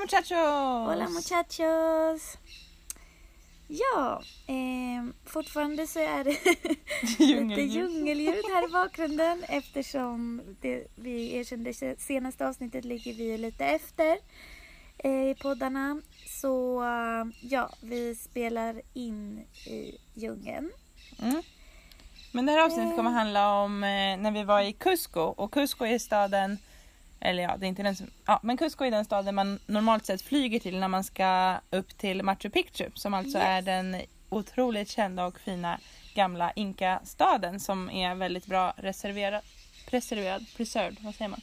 muchachos! Hola muchachos! Ja, eh, fortfarande så är det lite Djungelljud. här i bakgrunden eftersom det, vi erkände senaste avsnittet ligger vi lite efter eh, i poddarna. Så eh, ja, vi spelar in i djungeln. Mm. Men det här avsnittet kommer handla om eh, när vi var i Cusco och Cusco är staden eller ja, det är inte den som, ja, men Cusco är den staden man normalt sett flyger till när man ska upp till Machu Picchu som alltså Yes. är den otroligt kända och fina gamla Inka-staden som är väldigt bra reserverad, preserverad, preserved, vad säger man?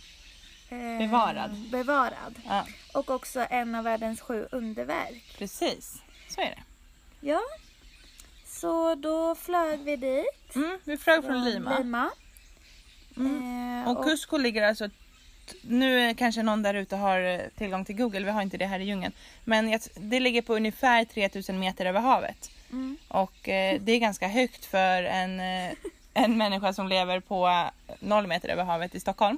Eh, Bevarad. Bevarad. Ja, Och också en av världens sju underverk. precis. Så är det. Ja, så då flög vi dit. Mm, vi flög från Lima. Lima. Mm. Eh, Och Cusco ligger alltså nu kanske någon där ute har eh, tillgång till Google, vi har inte det här i djungeln. Men det ligger på ungefär 3000 meter över havet. mm, Och eh, det är ganska högt för en, eh, en människa som lever på eh, noll meter över havet i Stockholm.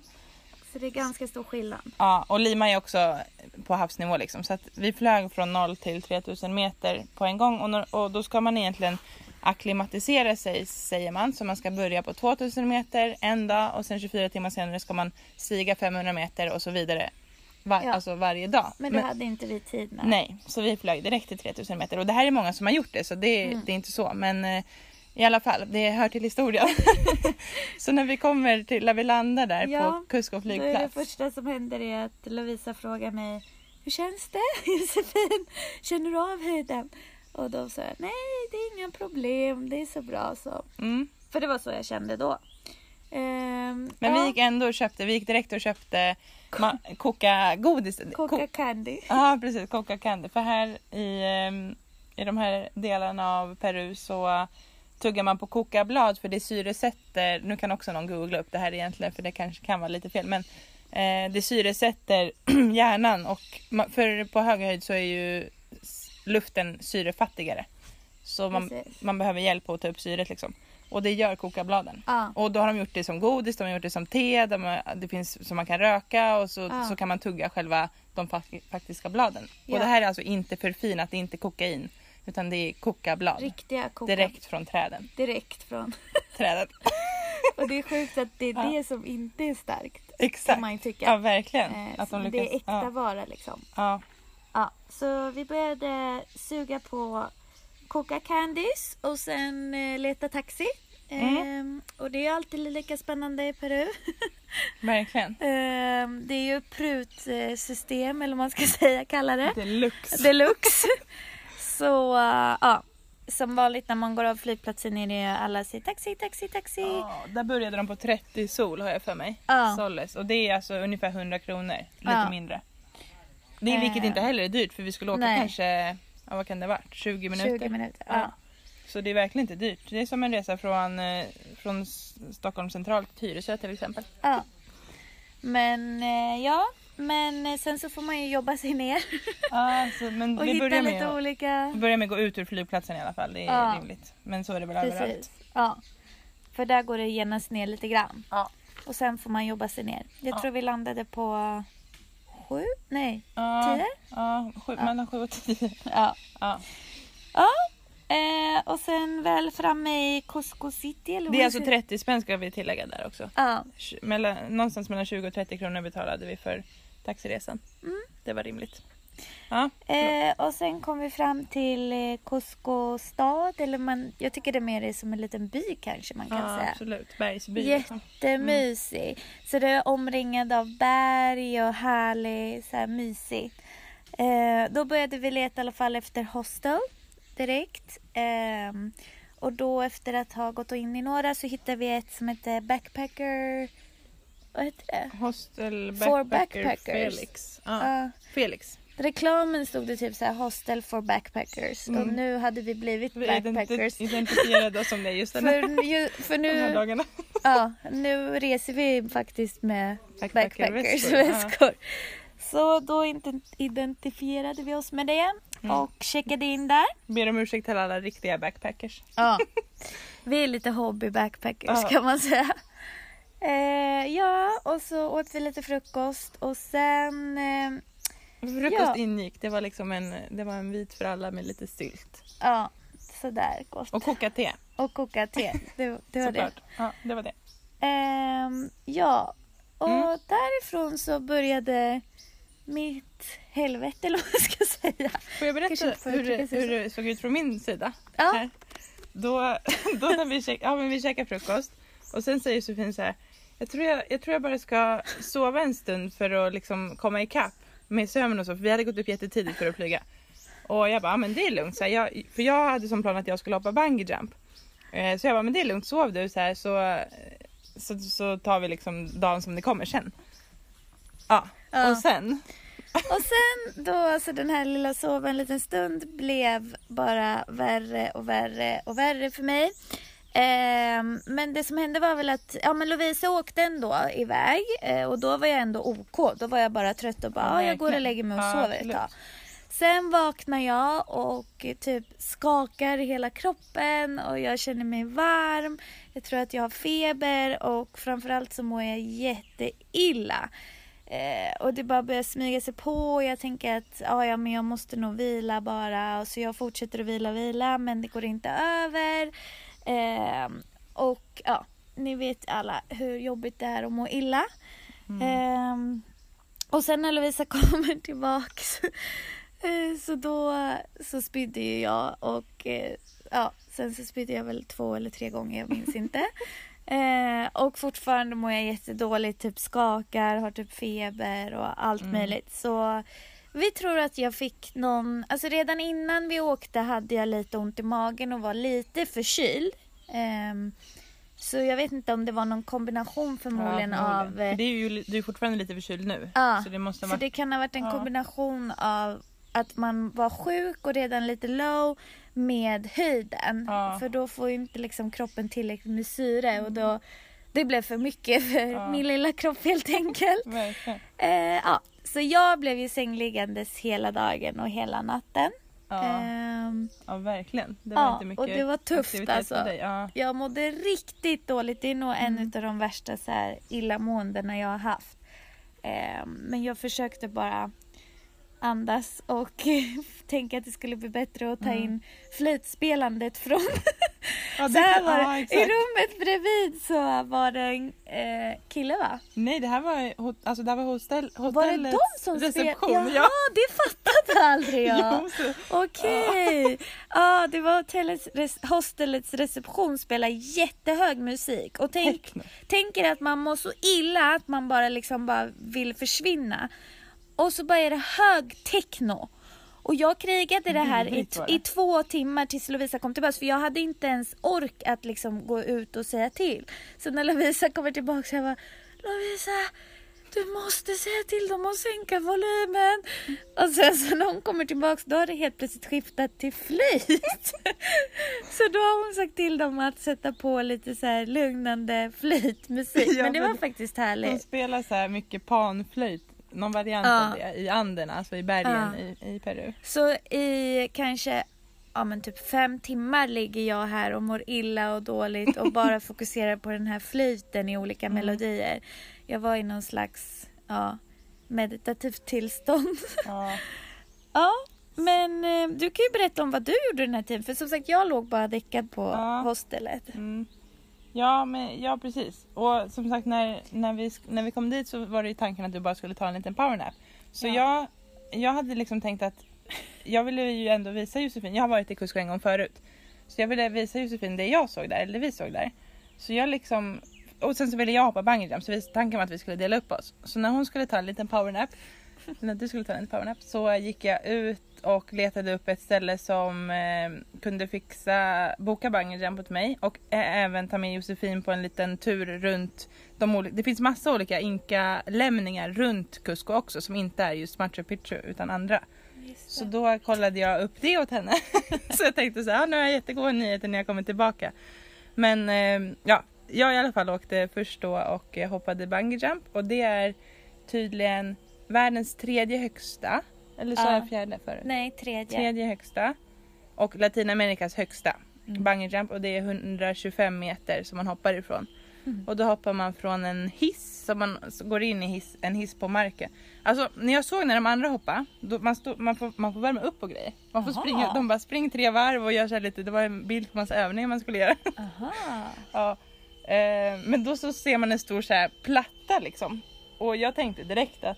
så det är ganska stor skillnad. Ja, och Lima är också på havsnivå liksom. Så att vi flög från 0 till 3000 meter på en gång. Och, och då ska man egentligen akklimatisera sig säger man. Så man ska börja på 2000 meter en dag och sen 24 timmar senare ska man stiga 500 meter och så vidare. Var, Ja. Alltså varje dag. Men det hade inte vi tid med. Nej, så vi flög direkt till 3000 meter. Och det här är många som har gjort det så det, Mm. det är inte så. Men eh, i alla fall, det hör till historien. så när vi kommer till, när vi landar där Ja, på Cusco Då är det flygplats. första som händer är att Lovisa frågar mig Hur känns det Josefin? Känner du av höjden? Och då sa jag nej det är inga problem, det är så bra så. Mm. För det var så jag kände då. Ehm, Men vi ja, gick ändå och köpte, vi gick direkt och köpte ma- koka godis. Coca Ko- Candy. Ja precis, koka candy. För här i, ehm, i de här delarna av Peru så tuggar man på kokablad för det syresätter, nu kan också någon googla upp det här egentligen för det kanske kan vara lite fel men eh, det syresätter hjärnan och ma- för på hög höjd så är ju luften syrefattigare. Så man, Precis. man behöver hjälp att ta upp syret liksom. Och det gör kokabladen. Ja. Och då har de gjort det som godis, de har gjort det som te, de har, det finns som man kan röka och så, Ja. så kan man tugga själva de fak- faktiska bladen. Ja. Och det här är alltså inte förfinat, det är inte kokain. Utan det är kokablad. Riktiga koka. Direkt från träden. Direkt från. träden. Och det är sjukt att det är Ja. det som inte är starkt. Exakt. Kan man ju tycka. Ja verkligen. Eh, att de lyckas. det är äkta ja. vara liksom. Ja. Ja, så vi började suga på Coca Candies och sen eh, leta taxi. Mm. Ehm, och det är alltid lika spännande i Peru. Verkligen. Ehm, det är ju prutsystem eller vad man ska säga kalla det. Deluxe. Deluxe. så eh, ja, som vanligt när man går av flygplatsen är det alla säger taxi, taxi, taxi. Ja, där började de på 30 sol har jag för mig. Ja. Soles. Och det är alltså ungefär 100 kronor. Lite Ja. mindre. Det är, vilket Eh. inte heller är dyrt för vi skulle åka Nej. kanske, ja, vad kan det vara? 20 minuter? 20 minuter. Ja. Ja. Så det är verkligen inte dyrt. Det är som en resa från, eh, från Stockholm central till Tyresö till exempel. ja. Men eh, ja, men eh, sen så får man ju jobba sig ner Ja, så, men och vi hitta börjar lite med, att- olika vi börjar med att gå ut ur flygplatsen i alla fall. Det är Ja. rimligt. Men så är det väl överallt. Precis. Ja. För där går det genast ner lite grann. Ja. Och sen får man jobba sig ner. Jag Ja. tror vi landade på sju? Nej, Ja, tio? Ja, sju, mellan sju och tio. Ja. Ja. ja. Eh, och sen väl framme i Cusco City. Eller Det är alltså det- 30 spänn ska vi tillägga där också. Ja. Mellan, någonstans mellan 20 och 30 kronor betalade vi för taxiresan. Mm. Det var rimligt. Ja, Eh, och sen kom vi fram till eh, Cusco stad. Eller man, jag tycker det mer är som en liten by kanske man kan ja säga. absolut. Bergsby. Liksom. Jättemysig. Så det är omringad av berg och härlig, så här mysig. Eh, då började vi leta i alla fall efter hostel direkt. Ehm, och då efter att ha gått in i några så hittade vi ett som heter Backpacker... Vad heter det? Hostel Backpacker backpackers. Felix. Ja. Ja, Felix. Reklamen stod det typ så här hostel for backpackers. Och Mm. nu hade vi blivit Vi backpackers. identi- identifierade oss som det just den här, För, ju, för de här nu, dagarna. ja, nu reser vi faktiskt med Backpackerväskor, backpackersväskor. Så då identifierade vi oss med det Mm. och checkade in där. Ber om ursäkt till alla riktiga backpackers. Ja. Vi är lite hobby backpackers Ja. kan man säga. Eh, ja, och så åt vi lite frukost och sen eh, Frukost Ja. ingick. Det var liksom en, det var en vit fralla med lite sylt. Ja, sådär gott. Och koka te. Och koka te. Det, det var det. Ja, det var det. Ehm, ja, och Mm. därifrån så började mitt helvete, eller vad jag ska säga. Får jag berätta får hur, det- hur det såg ut från min sida? Ja. Här. Då, då när vi, käk, ja, men vi käkar frukost och sen säger Sofie så här. Jag tror jag, jag tror jag bara ska sova en stund för att liksom komma ikapp med sömn och så. För vi hade gått upp jättetidigt för att flyga. Och jag bara, ja, men det är lugnt. Så här, jag, för jag hade som plan att jag skulle hoppa bungee jump. Eh, Så jag bara, men det är lugnt, sov du så här så, så, så tar vi liksom dagen som det kommer sen. Ja, Ja. och sen. Och sen då, alltså den här lilla sova en liten stund blev bara värre och värre och värre för mig. Ehm, men det som hände var väl att ja, men Lovisa åkte ändå iväg eh, och då var jag ändå OK. Då var jag bara trött och bara, Ja, ja, jag går och lägger mig och sover ett tag. Sen vaknar jag och typ skakar hela kroppen och jag känner mig varm. Jag tror att jag har feber och framförallt så mår jag jätteilla. Eh, och det bara börjar smyga sig på och jag tänker att ja, ja, men jag måste nog vila bara. Och så jag fortsätter att vila och vila men det går inte över. Eh, och ja, ni vet alla hur jobbigt det är att må illa. Ehm, och sen när Lovisa kommer tillbaks eh, så då så spydde ju jag och eh, ja, sen så spydde jag väl två eller tre gånger, jag minns inte. Eh, och fortfarande mår jag jättedåligt, typ skakar, har typ feber och allt Mm. möjligt. Så vi tror att jag fick någon, alltså redan innan vi åkte hade jag lite ont i magen och var lite förkyld. Ehm, så jag vet inte om det var någon kombination förmodligen Ja, av eh, det är ju, du är fortfarande lite förkyld nu. Ja, så det måste ha så varit... det kan ha varit en Ja. kombination av att man var sjuk och redan lite low med höjden. Ja. För då får ju inte liksom kroppen tillräckligt med syre och då det blev för mycket för min lilla kropp helt enkelt. Eh, ja. Så jag blev ju sängliggandes hela dagen och hela natten. Ja, Ehm, ja, verkligen. Det var ja, inte mycket och det var tufft, alltså. Ja. jag mådde riktigt dåligt. Det är nog en Mm. av de värsta så här, illamåendena jag har haft. Eh, men jag försökte bara andas och tänka att det skulle bli bättre att ta Mm. in flytspelandet från... Ja, så här var ja, det. I rummet bredvid så var det en eh, kille va? Nej, det här var, alltså, det här var hostel, Var det hotellets de som reception. spelade? Ja. Jaha, det fattade aldrig jag. Så, Okej. Ja, det var hotellets, hostelets reception spelar jättehög musik. Och tänk, tänker att man mår så illa att man bara liksom bara vill försvinna. Och så bara är det hög techno. Och jag krigade det här i, i två timmar tills Lovisa kom tillbaka för jag hade inte ens ork att liksom gå ut och säga till. Så när Lovisa kommer tillbaka så jag bara Lovisa du måste säga till dem att sänka volymen. Och sen så när hon kommer tillbaka då har det helt plötsligt skiftat till flyt. Så då har hon sagt till dem att sätta på lite så här lugnande flytmusik. Ja, Men det var faktiskt de härligt. spelar så här mycket panflöjt, någon variant Ja. av det, i Anderna, alltså i bergen Ja. i, i Peru. Så i kanske ja, men typ fem timmar ligger jag här och mår illa och dåligt och bara fokuserar på den här flyten i olika Mm. melodier. Jag var i någon slags ja, meditativt tillstånd. Ja. Ja, men eh, du kan ju berätta om vad du gjorde den här tiden. För som sagt, jag låg bara däckad på Ja. hostelet. Mm. Ja, men, ja, precis. Och som sagt, när, när, vi, när vi kom dit så var det ju tanken att du bara skulle ta en liten powernap. Så Ja. jag, jag hade liksom tänkt att jag ville ju ändå visa Josefin, jag har varit i Cusco en gång förut. Så jag ville visa Josefin det jag såg där, eller det vi såg där. Så jag liksom, och sen så ville jag hoppa bungee jump så tanken var att vi skulle dela upp oss. Så när hon skulle ta en liten powernap, när du skulle ta en powernap, så gick jag ut och letade upp ett ställe som eh, kunde fixa, boka bungee jump åt mig och även ta med Josefin på en liten tur runt de det finns massa olika inka-lämningar runt Cusco också som inte är just Machu Picchu utan andra. Så då kollade jag upp det åt henne. så jag tänkte så här, ja, nu har jag jättegoda nyheter när jag kommer tillbaka. Men eh, ja, jag i alla fall åkte först då och eh, hoppade bungee jump och det är tydligen världens tredje högsta. Eller så Ja. jag fjärde förut? Nej, tredje. Tredje högsta. Och Latinamerikas högsta Mm. bungee jump och det är 125 meter som man hoppar ifrån. Mm. Och då hoppar man från en hiss så man går in i hiss, en hiss på marken. Alltså när jag såg när de andra hoppade, då man, stod, man, får, man får värma upp och grejer. Man får springa, de bara spring tre varv och gör så lite, det var en bild på massa övningar man skulle göra. Aha. ja. eh, men då så ser man en stor så här platta liksom. Och jag tänkte direkt att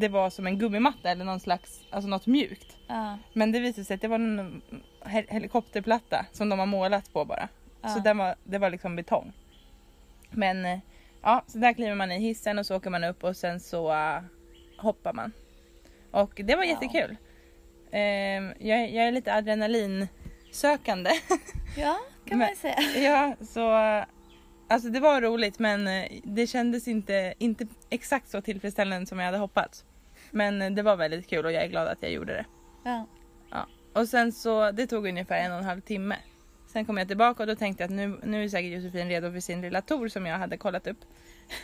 det var som en gummimatta eller någon slags, alltså något mjukt. Ja. Men det visade sig att det var en hel- helikopterplatta som de har målat på bara. Ja. Så den var, det var liksom betong. Men eh, ja, så där kliver man i hissen och så åker man upp och sen så eh, hoppar man. Och det var jättekul. Ehm, jag, är- jag är lite adrenalinsökande. ja, kan Men- man säga. ja, så eh, alltså det var roligt men eh, det kändes inte, inte exakt så tillfredsställande som jag hade hoppats. Men eh, det var väldigt kul och jag är glad att jag gjorde det. Ja. Ja. Och sen så, det tog ungefär en och en halv timme. Sen kom jag tillbaka och då tänkte jag att nu, nu är säkert Josefin redo för sin lilla tour som jag hade kollat upp.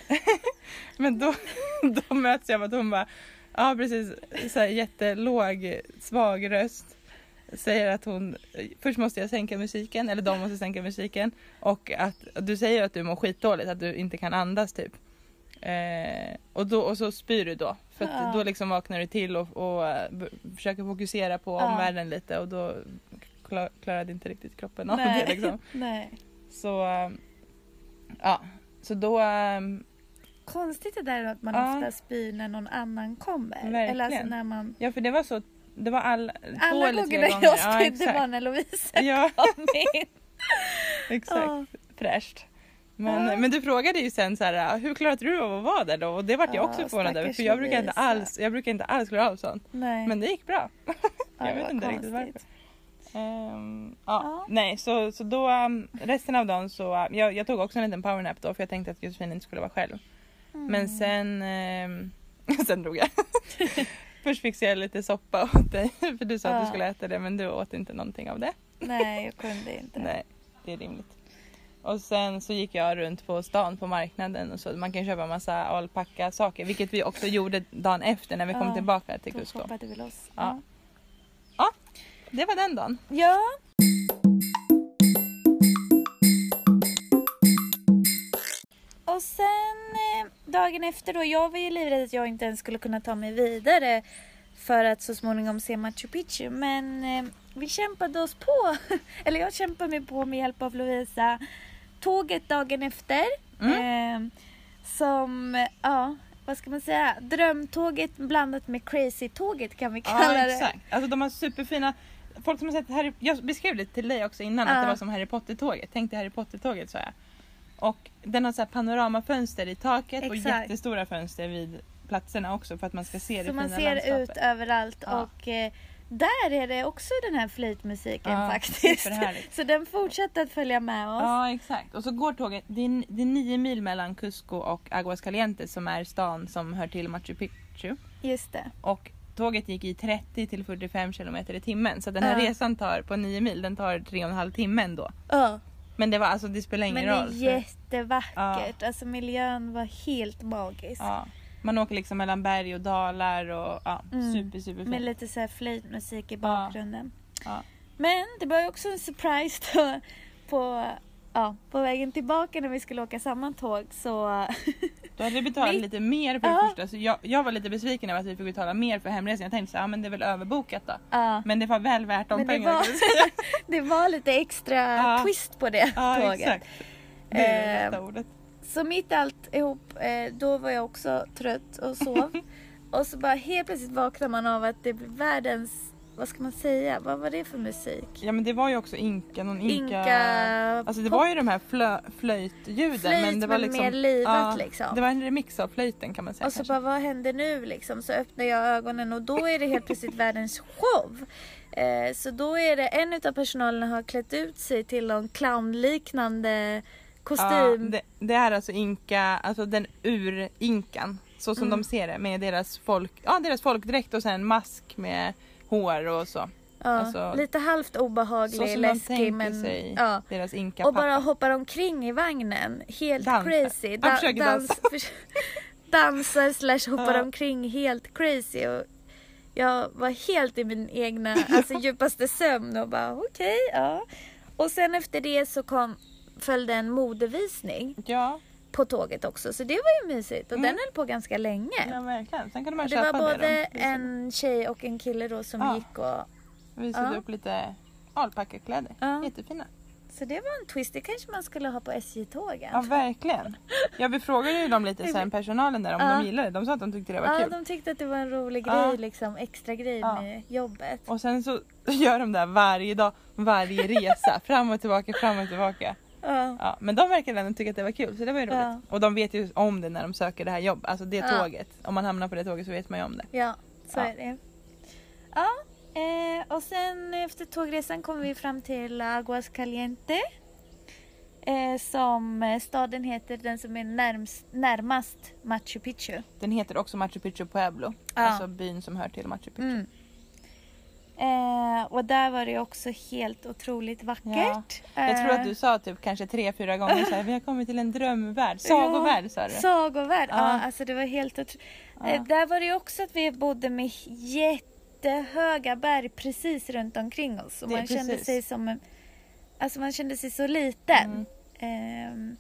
Men då, då möts jag av att hon bara, ja precis, så här jättelåg, svag röst. Säger att hon, först måste jag sänka musiken, eller de måste sänka musiken. Och att du säger att du mår skitdåligt, att du inte kan andas typ. Eh, och, då, och så spyr du då. För Ja. då liksom vaknar du till och, och eh, försöker fokusera på Ja. omvärlden lite och då klar, klarade inte riktigt kroppen av Nej. det liksom. Nej. Så eh, ja, så då eh, Konstigt det där att man Ja. ofta spyr när någon annan kommer. Verkligen. Eller alltså när man... Ja för det var så, det var all, Alla eller gånger tre när jag Ja, spydde exakt. var när Lovisa Ja, kom in. exakt. Ja. Fräscht. Men, Ja. men du frågade ju sen så här, hur klarade du av att vara där då? Och det vart jag Ja, också förvånad över för jag brukar, inte alls, jag brukar inte alls klara av sånt. Nej. Men det gick bra. ja, jag vet inte riktigt varför. Ehm, ja, Ja. Nej, så, så då um, resten av dagen så, uh, jag, jag tog också en liten powernap då för jag tänkte att Josefin inte skulle vara själv. Mm. Men sen, ehm, sen drog jag. Först fixade jag lite soppa åt dig för du sa att Ja. du skulle äta det men du åt inte någonting av det. Nej, jag kunde inte. Nej, det är rimligt. Och sen så gick jag runt på stan på marknaden och så. Man kan köpa massa alpacka saker vilket vi också gjorde dagen efter när vi kom Ja, tillbaka till Då Cusco. shoppade vi loss. Ja. Det var den dagen. Ja. Och sen dagen efter då, jag var ju livrädd att jag inte ens skulle kunna ta mig vidare för att så småningom se Machu Picchu. Men eh, vi kämpade oss på, eller jag kämpade mig på med hjälp av Lovisa. Tåget dagen efter. Mm. Eh, som, ja, vad ska man säga? Drömtåget blandat med crazy-tåget kan vi kalla Ja det. exakt. Alltså de har superfina Folk som har sett Harry, jag beskrev det till dig också innan Ja. att det var som Harry Potter-tåget. Tänk dig Harry Potter-tåget sa jag. Och den har så panoramafönster i taket och Exakt. jättestora fönster vid platserna också för att man ska se det Så man ser landskapet. ut överallt Ja. och eh, där är det också den här flöjtmusiken Ja, faktiskt. Så den fortsätter att följa med oss. Ja exakt. Och så går tåget, det är, det är nio mil mellan Cusco och Aguascalientes som är stan som hör till Machu Picchu. Just det. Och tåget gick i 30 till 45 kilometer i timmen. Så den här Ja. resan tar på nio mil, den tar tre och en halv timme ändå. Ja. Men det var alltså, det spelar ingen Men det är roll. jättevackert. Alltså miljön var helt magisk. Ja. Man åker liksom mellan berg och dalar och ja, Mm. super super Med lite så här flöjtmusik i bakgrunden. Ja. Men det var ju också en surprise då på, ja, på vägen tillbaka när vi skulle åka samma tåg så Då hade vi betalat lite mer för det Ja. första. Så jag, jag var lite besviken över att vi fick betala mer för hemresan. Jag tänkte så ja men det är väl överbokat då. ja, Men det var väl värt de Men det pengarna var- jag säga. det var lite extra Ja. twist på det Ja tåget. exakt. Det är det Eh, rätta ordet. Så mitt allt ihop, eh, då var jag också trött och sov. och så bara helt plötsligt vaknar man av att det blir världens, vad ska man säga, vad var det för musik? Ja men det var ju också inka, någon inka... Inka... Alltså det var ju de här flö, flöjtljuden Flöjt, men det var men liksom... mer livat, liksom. Det var en remix av flöjten kan man säga Och så kanske. bara, vad händer nu liksom? Så öppnar jag ögonen och då är det helt plötsligt världens show. Eh, så då är det en utav personalen har klätt ut sig till någon clownliknande kostym. Ja, det, det är alltså inka, alltså den ur-inkan. Så som Mm. de ser det med deras, folk, ja, deras folkdräkt och sen mask med hår och så. Ja, alltså, lite halvt obehaglig, läskig men... sig Ja. deras inka Och bara hoppar omkring i vagnen. Helt Dansar. crazy. Ja, försöker dansa. dansar slash hoppar Ja. omkring helt crazy. Och jag var helt i min egna alltså, djupaste sömn och bara okej, ja. Och sen efter det så kom, följde en modevisning. Ja, på tåget också. Så det var ju mysigt och Mm. den höll på ganska länge. Ja, verkligen. Sen kan man det var köpa både det. de visade. en tjej och en kille då som Ja. gick och... visade Ja. upp lite alpackakläder. Ja. Jättefina. Så det var en twist. Det kanske man skulle ha på SJ-tågen. Ja, verkligen. Ja, vi frågade ju dem lite sen, personalen där, om Ja. de gillade det. De sa att de tyckte det var Ja, kul. de tyckte att det var en rolig Ja. grej, liksom, extra grej Ja. med jobbet. Och sen så gör de det varje dag, varje resa. fram och tillbaka, fram och tillbaka. Ja. Men de verkade ändå tycka att det var kul så det var ju roligt. Ja. Och de vet ju om det när de söker det här jobbet, alltså det Ja. tåget. Om man hamnar på det tåget så vet man ju om det. Ja, så Ja. är det. Ja, eh, och sen efter tågresan kom vi fram till Aguas Caliente. Eh, som staden heter, den som är närmst, närmast Machu Picchu. Den heter också Machu Picchu Pueblo, alltså byn som hör till Machu Picchu. Mm. Eh, och där var det också helt otroligt vackert. Jag tror att Eh, du sa typ kanske tre, fyra gånger så här, vi har kommit till en drömvärld, sagovärld sa du. Sagovärld, ja. Ja. alltså det var helt otro... Ja. eh, Där var det också att vi bodde med jättehöga berg precis runt omkring oss. Och man kände sig som en... Alltså man kände sig så liten. Mm. Ehm,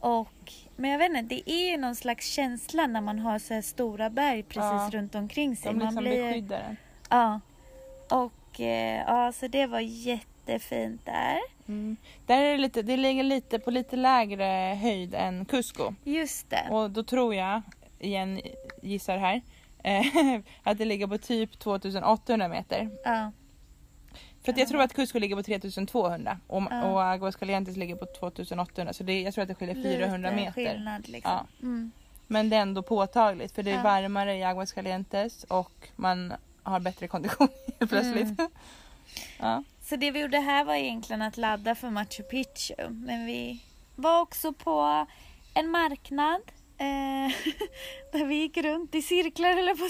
och, men jag vet inte, det är ju någon slags känsla när man har så här stora berg precis Ja. runt omkring sig. De man liksom blir, beskyddar ja. Och eh, ja, så det var jättefint där. Mm. Där är det, lite, det ligger lite på lite lägre höjd än Cusco. Just det. Och då tror jag, igen gissar här, eh, att det ligger på typ 2800 meter. Ja. För jag tror att Cusco ligger på 3200 och, Ja. och Aguas Calientes ligger på 2800 så det, jag tror att det skiljer 400 Lite meter. skillnad liksom. Ja. Mm. Men det är ändå påtagligt för det är Ja. varmare i Aguas Calientes och man har bättre kondition plötsligt. Mm. ja. Så det vi gjorde här var egentligen att ladda för Machu Picchu. Men vi var också på en marknad. Eh, där vi gick runt i cirklar jag på.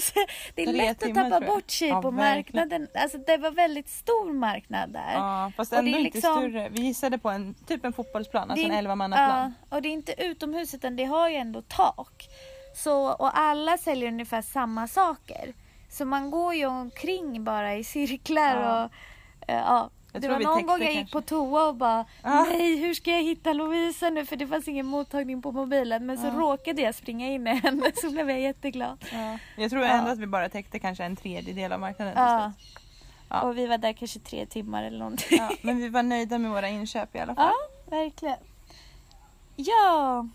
Det är Tre lätt timmar, att tappa bort sig Ja, på verkligen. marknaden. Alltså det var väldigt stor marknad där. ja, fast ändå inte liksom- större. Vi gissade på en typ en fotbollsplan, alltså en 11-mannaplan. Ja, och det är inte utomhus utan det har ju ändå tak. Så, och alla säljer ungefär samma saker. Så man går ju omkring bara i cirklar Ja. och eh, ja. Jag det var någon gång jag gick kanske. på toa och bara Ja. nej hur ska jag hitta Lovisa nu för det fanns ingen mottagning på mobilen men så Ja. råkade jag springa in i henne så blev jag jätteglad. Ja. Jag tror ändå att vi bara täckte kanske en tredjedel av marknaden Ja. Ja. Och vi var där kanske tre timmar eller någonting. Ja, men vi var nöjda med våra inköp i alla fall. Ja, verkligen. Ja,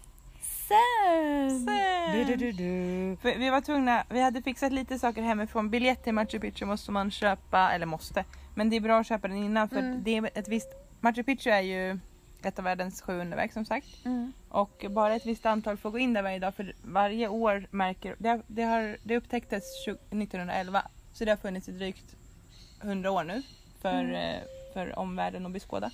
sen. Sen. Du, du, du. För vi var tvungna, vi hade fixat lite saker hemifrån. Biljett till Machu Picchu måste man köpa, eller måste. Men det är bra att köpa den innan för Mm. det är ett visst, Machu Picchu är ju ett av världens sju underverk som sagt. Mm. Och bara ett visst antal får gå in där varje dag för varje år märker, det, har- det, har, det upptäcktes 20 1911 så det har funnits i drygt 100 år nu för, Mm. eh, för omvärlden att beskåda.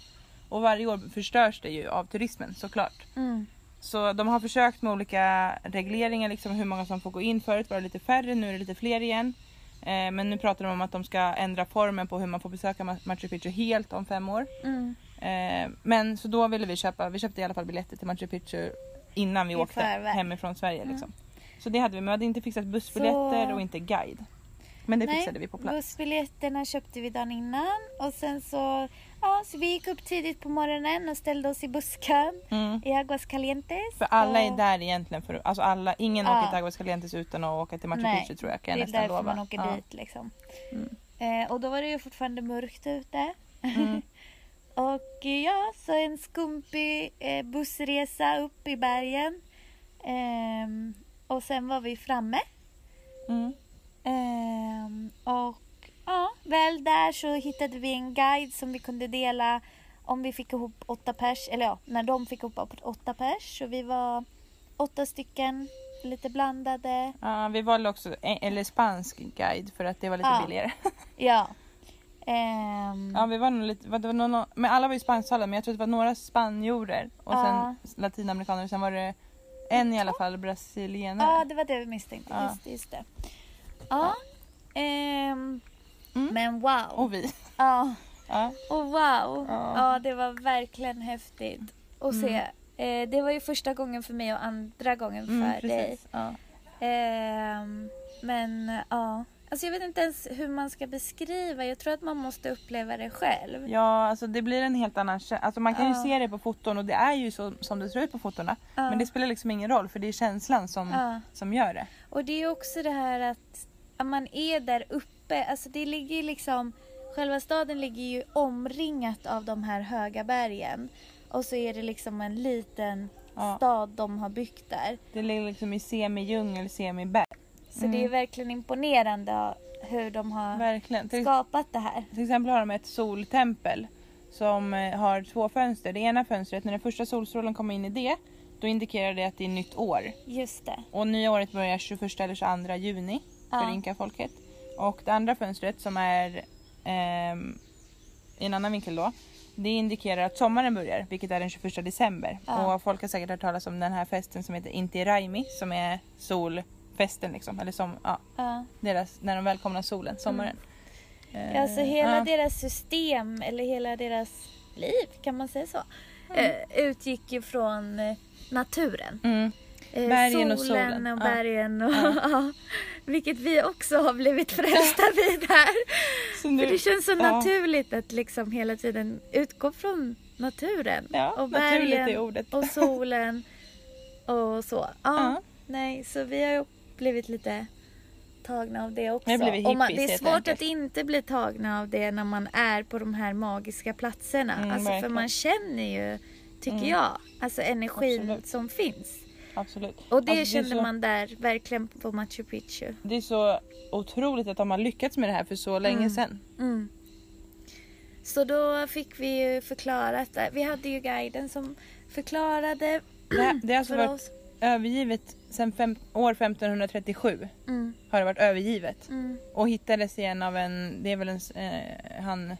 Och varje år förstörs det ju av turismen såklart. Mm. Så de har försökt med olika regleringar, liksom hur många som får gå in. Förut var det lite färre, nu är det lite fler igen. Eh, men nu pratar de om att de ska ändra formen på hur man får besöka Ma- Machu Picchu helt om fem år. Mm. Eh, men så då ville vi köpa, vi köpte i alla fall biljetter till Machu Picchu innan vi I åkte förväg. hemifrån Sverige. Mm. Liksom. Så det hade vi, men vi hade inte fixat bussbiljetter Så- och inte guide. Men det Nej, fixade vi på plats. Bussbiljetterna köpte vi dagen innan och sen så, ja, så vi gick upp tidigt på morgonen och ställde oss i busskön Mm. i Aguas Calientes. För alla är där egentligen för alltså alla, ingen Ja. åker till Aguas Calientes utan att åka till Machu Picchu tror jag kan Det jag är nästan därför lova. man åker Ja. dit liksom. Mm. Eh, och då var det ju fortfarande mörkt ute. Mm. och eh, ja, så en skumpig eh, bussresa upp i bergen. Ehm, och sen var vi framme. Mm. Ehm, och ja, väl där så hittade vi en guide som vi kunde dela om vi fick ihop åtta pers, eller ja, när de fick ihop åtta pers. Så vi var åtta stycken, lite blandade. Ja, vi valde också en, eller spansk guide för att det var lite Ja. billigare. Ja. Ehm, Ja, vi var nog lite, vad- det var någon, men alla var ju spansktalande men jag tror att det var några spanjorer och Ja. sen latinamerikaner sen var det en i alla fall brasilianare. Ja, det var det vi misstänkte. Ja. Just, just det. Ja. ehm, Mm. Men wow. Och vi. Ja. Ja. Och wow. Ja. Ja. det var verkligen häftigt att Mm. se. Eh, det var ju första gången för mig och andra gången för Mm, dig. Ja. Ehm, men ja, Alltså jag vet inte ens hur man ska beskriva. Jag tror att man måste uppleva det själv. Ja, alltså det blir en helt annan kä- Alltså man kan ju Ja. se det på foton och det är ju så som det ser ut på fotona. Ja. Men det spelar liksom ingen roll för det är känslan som, Ja. som gör det. Och det är också det här att man är där uppe. Alltså det ligger ju liksom, själva staden ligger ju omringat av de här höga bergen. Och så är det liksom en liten Ja. stad de har byggt där. Det ligger liksom i semi-djungel, semi-berg. Så det är verkligen imponerande hur de har Verkligen. Skapat det här. till exempel har de ett soltempel som eh, har två fönster. Det ena fönstret, när den första solstrålen kommer in i det, då indikerar det att det är nytt år. Just det. Och nya året börjar 21 eller 22 juni för Ja. inkafolket. Och det andra fönstret som är ehm, i en annan vinkel då. Det indikerar att sommaren börjar, vilket är den 21 december. Ja. Och folk har säkert hört talas om den här festen som heter Inti Raimi som är solfesten liksom. Eller som, ja, Ja. deras, när de välkomnar solen, sommaren. Eh, Alltså hela ja. deras system, eller hela deras liv, kan man säga så? Eh, utgick ju från eh, naturen. Mm. Eh, Bergen och solen solen. och bergen. Och. Vilket vi också har blivit frälsta vid här. Nu- För det känns så ja. naturligt att liksom hela tiden utgå från naturen. Ja, och bergen och solen och så. Ja, Ja. Nej, så vi har ju blivit lite tagna av det också. Blivit och man, hippies, det är svårt att inte bli tagna av det när man är på de här magiska platserna. Mm, alltså, för man känner ju, tycker Mm. jag, alltså energin Absolut. som finns. Absolut. Och det Alltså, kände så- man där verkligen på Machu Picchu. Det är så otroligt att de har lyckats med det här för så länge Mm. sedan. Mm. Så då fick vi ju förklarat det. Vi hade ju guiden som förklarade Det, här- det har alltså varit oss. övergivet sedan fem, år 1537. Mm. Har det varit övergivet. Mm. Och hittades igen av en, det är väl en, eh, han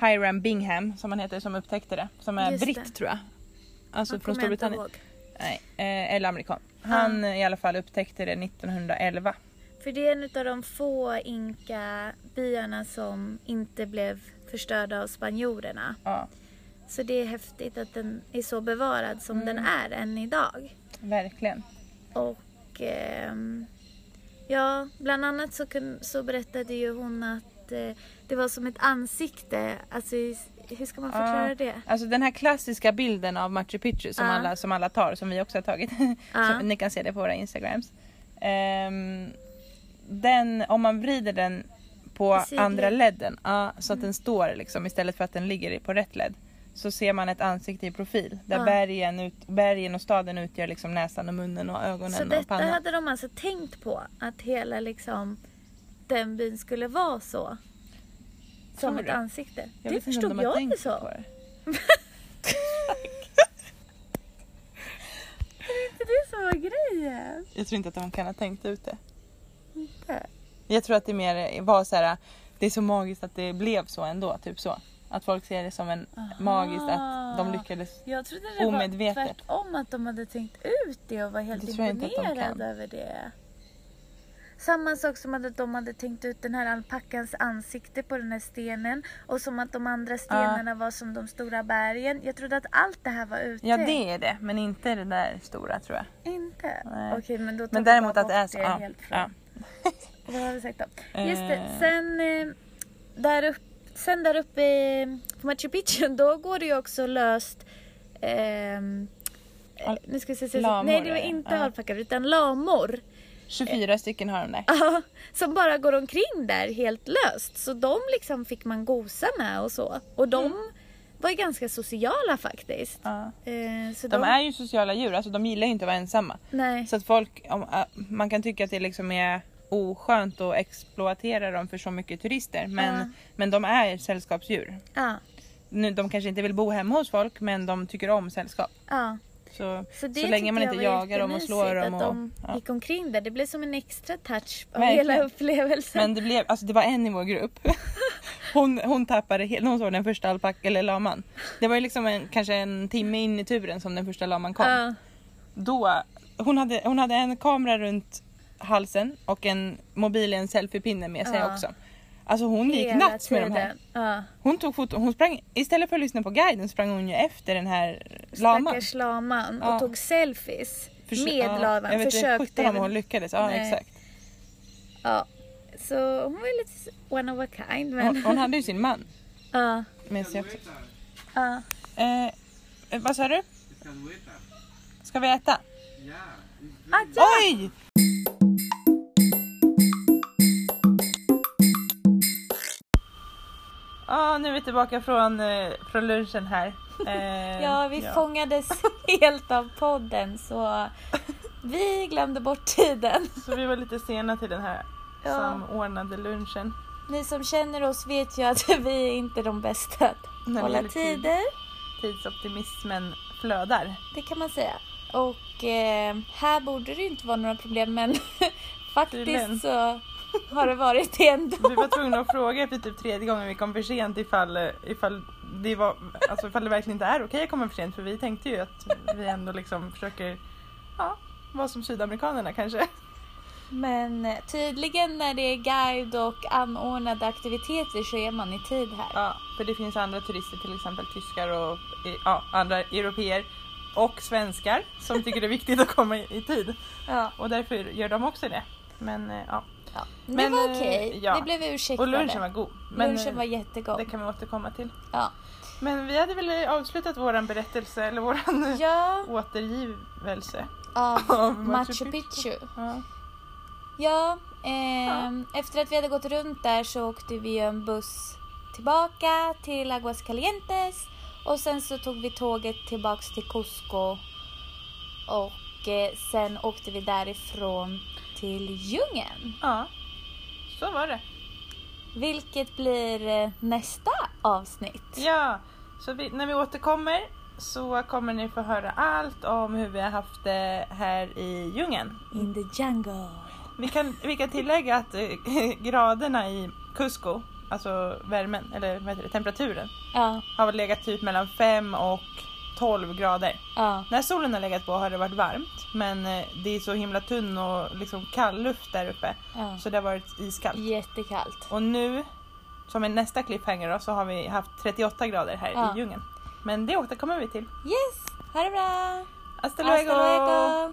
Hiram Bingham som han heter som upptäckte det. Som är Just britt det. tror jag. Alltså Man från Storbritannien. ihåg. Nej, eh, eller amerikan. Han eh, i alla fall upptäckte det 1911. För det är en av de få inka-byarna som inte blev förstörda av spanjorerna. Ja, Så det är häftigt att den är så bevarad som den Mm. är än idag. verkligen. Och ehm, ja, bland annat så, kun, så berättade ju hon att eh, det var som ett ansikte. Alltså i- hur ska man förklara Ja. det? Alltså den här klassiska bilden av Machu Picchu som, Ja. alla, som alla tar, som vi också har tagit. Ja. Så ni kan se det på våra instagrams. Ehm, den, om man vrider den på andra ledden, ja, så Mm. att den står liksom istället för att den ligger på rätt led. Så ser man ett ansikte i profil där bergen, ut, bergen och staden utgör liksom näsan och munnen och ögonen Så och detta pannan. hade de alltså tänkt på? Att hela liksom den byn skulle vara så? Som Tror ett du? ansikte? Jag det vet inte om förstod de har jag tänkt det så. på det. Är inte det som var grejen? Jag tror inte att de kan ha tänkt ut det. Inte? Jag tror att det mer var så här. det är så magiskt att det blev så ändå, typ så. Att folk ser det som en magiskt att de lyckades. Jag trodde det Omedvetet. var tvärtom att de hade tänkt ut det och var helt Det tror jag inte att de kan. över det. Samma sak som att de hade tänkt ut den här alpackans ansikte på den här stenen och som att de andra stenarna var som de stora bergen. Jag trodde att allt det här var ute. Ja det är det, men inte det där stora tror jag. Inte? Nej. Okej, men då tar Men däremot att det är så. Ja, helt från. ja. Vad har vi sagt då? Just det, Eh. sen eh, där, upp, sen där uppe på Machu Picchu då går det ju också löst eh, nu ska vi se, lamor, Nej det var inte Ja. alpackor utan lamor. 24 stycken har de där. Ja, som bara går omkring där helt löst. Så de liksom fick man gosa med och så. Och de Mm. var ju ganska sociala faktiskt. Ja. Eh, så De är ju sociala djur, alltså de gillar ju inte att vara ensamma. Nej. Så att folk, äh, man kan tycka att det liksom är oskönt att exploatera dem för så mycket turister. Men, Ja. men de är sällskapsdjur. Ja, Nu, de kanske inte vill bo hemma hos folk men de tycker om sällskap. ja. Så, Så, så länge man inte jag jagar dem och slår dem. Och, de ja. gick omkring där. Det blev som en extra touch av Verkligen. hela upplevelsen. Men det, blev, alltså det var en i vår grupp. Hon, hon tappade helt, hon såg den första alpack eller laman. Det var ju liksom en, kanske en timme in i turen som den första laman kom. Ja. Då, hon, hade, hon hade en kamera runt halsen och en mobil, en selfiepinne med sig Ja. också. Alltså hon gick Hela nuts med de här. Ja. Hon tog foto, hon sprang, istället för att lyssna på guiden sprang hon ju efter den här laman. Stackars laman. Ja. Och tog selfies Försö- med ja, laman. Jag vet inte Försökte sjutton om hon lyckades. Ja Nej. exakt. Ja. Så hon var ju lite one of a kind. Men... Hon, hon hade ju sin man Ja. med sig också. ja. Eh, eh, vad sa du? Ska du äta? Ska vi äta? Ja. Ja. Oj! Ja, nu är vi tillbaka från, eh, från lunchen här. Eh, ja, vi fångades helt av podden så vi glömde bort tiden. Så vi var lite sena till den här Ja. samordnade lunchen. Ni som känner oss vet ju att vi är inte de bästa att När hålla tider. Tidsoptimismen flödar. Det kan man säga. Och eh, här borde det inte vara några problem men Tydligen. faktiskt så har det varit det ändå. Vi var tvungna att fråga efter typ tredje gången vi kom för sent ifall, ifall, det, var, alltså ifall det verkligen inte är okej att komma för sent för vi tänkte ju att vi ändå liksom försöker ja, vara som sydamerikanerna kanske. Men eh, tydligen när det är guide och anordnade aktiviteter så är man i tid här. Ja, för det finns andra turister, till exempel tyskar och ja, andra europeer och svenskar som tycker det är viktigt att komma i, i tid. Ja. Och därför gör de också det. Men eh, ja. Ja. Det Men, var eh, okej. ja. Vi blev ursäktade. Och lunchen var god. Men Lunchen eh, var jättegod. det kan vi återkomma till. Ja. Men vi hade väl avslutat våran berättelse eller våran eh, ja, återgivelse av av Machu Picchu. Ja. Ja, ehm, efter att vi hade gått runt där så åkte vi en buss tillbaka till Aguascalientes och sen så tog vi tåget tillbaks till Cusco och eh, sen åkte vi därifrån till djungeln. ja, så var det. Vilket blir eh, nästa avsnitt. Ja, så vi, när vi återkommer så kommer ni få höra allt om hur vi har haft det här i djungeln. In the jungle. Vi kan, vi kan tillägga att eh, graderna i Cusco, alltså värmen, eller vad heter det, temperaturen, Ja, har legat typ mellan 5 och 12 grader. ja, När solen har legat på har det varit varmt, men eh, det är så himla tunn och liksom kall luft där uppe. ja. Så det har varit iskallt. Jättekallt. Och nu, som en nästa cliffhanger då, så har vi haft 38 grader här Ja. i djungeln. Men det återkommer vi till. Yes, ha det bra! Hasta Hasta luego!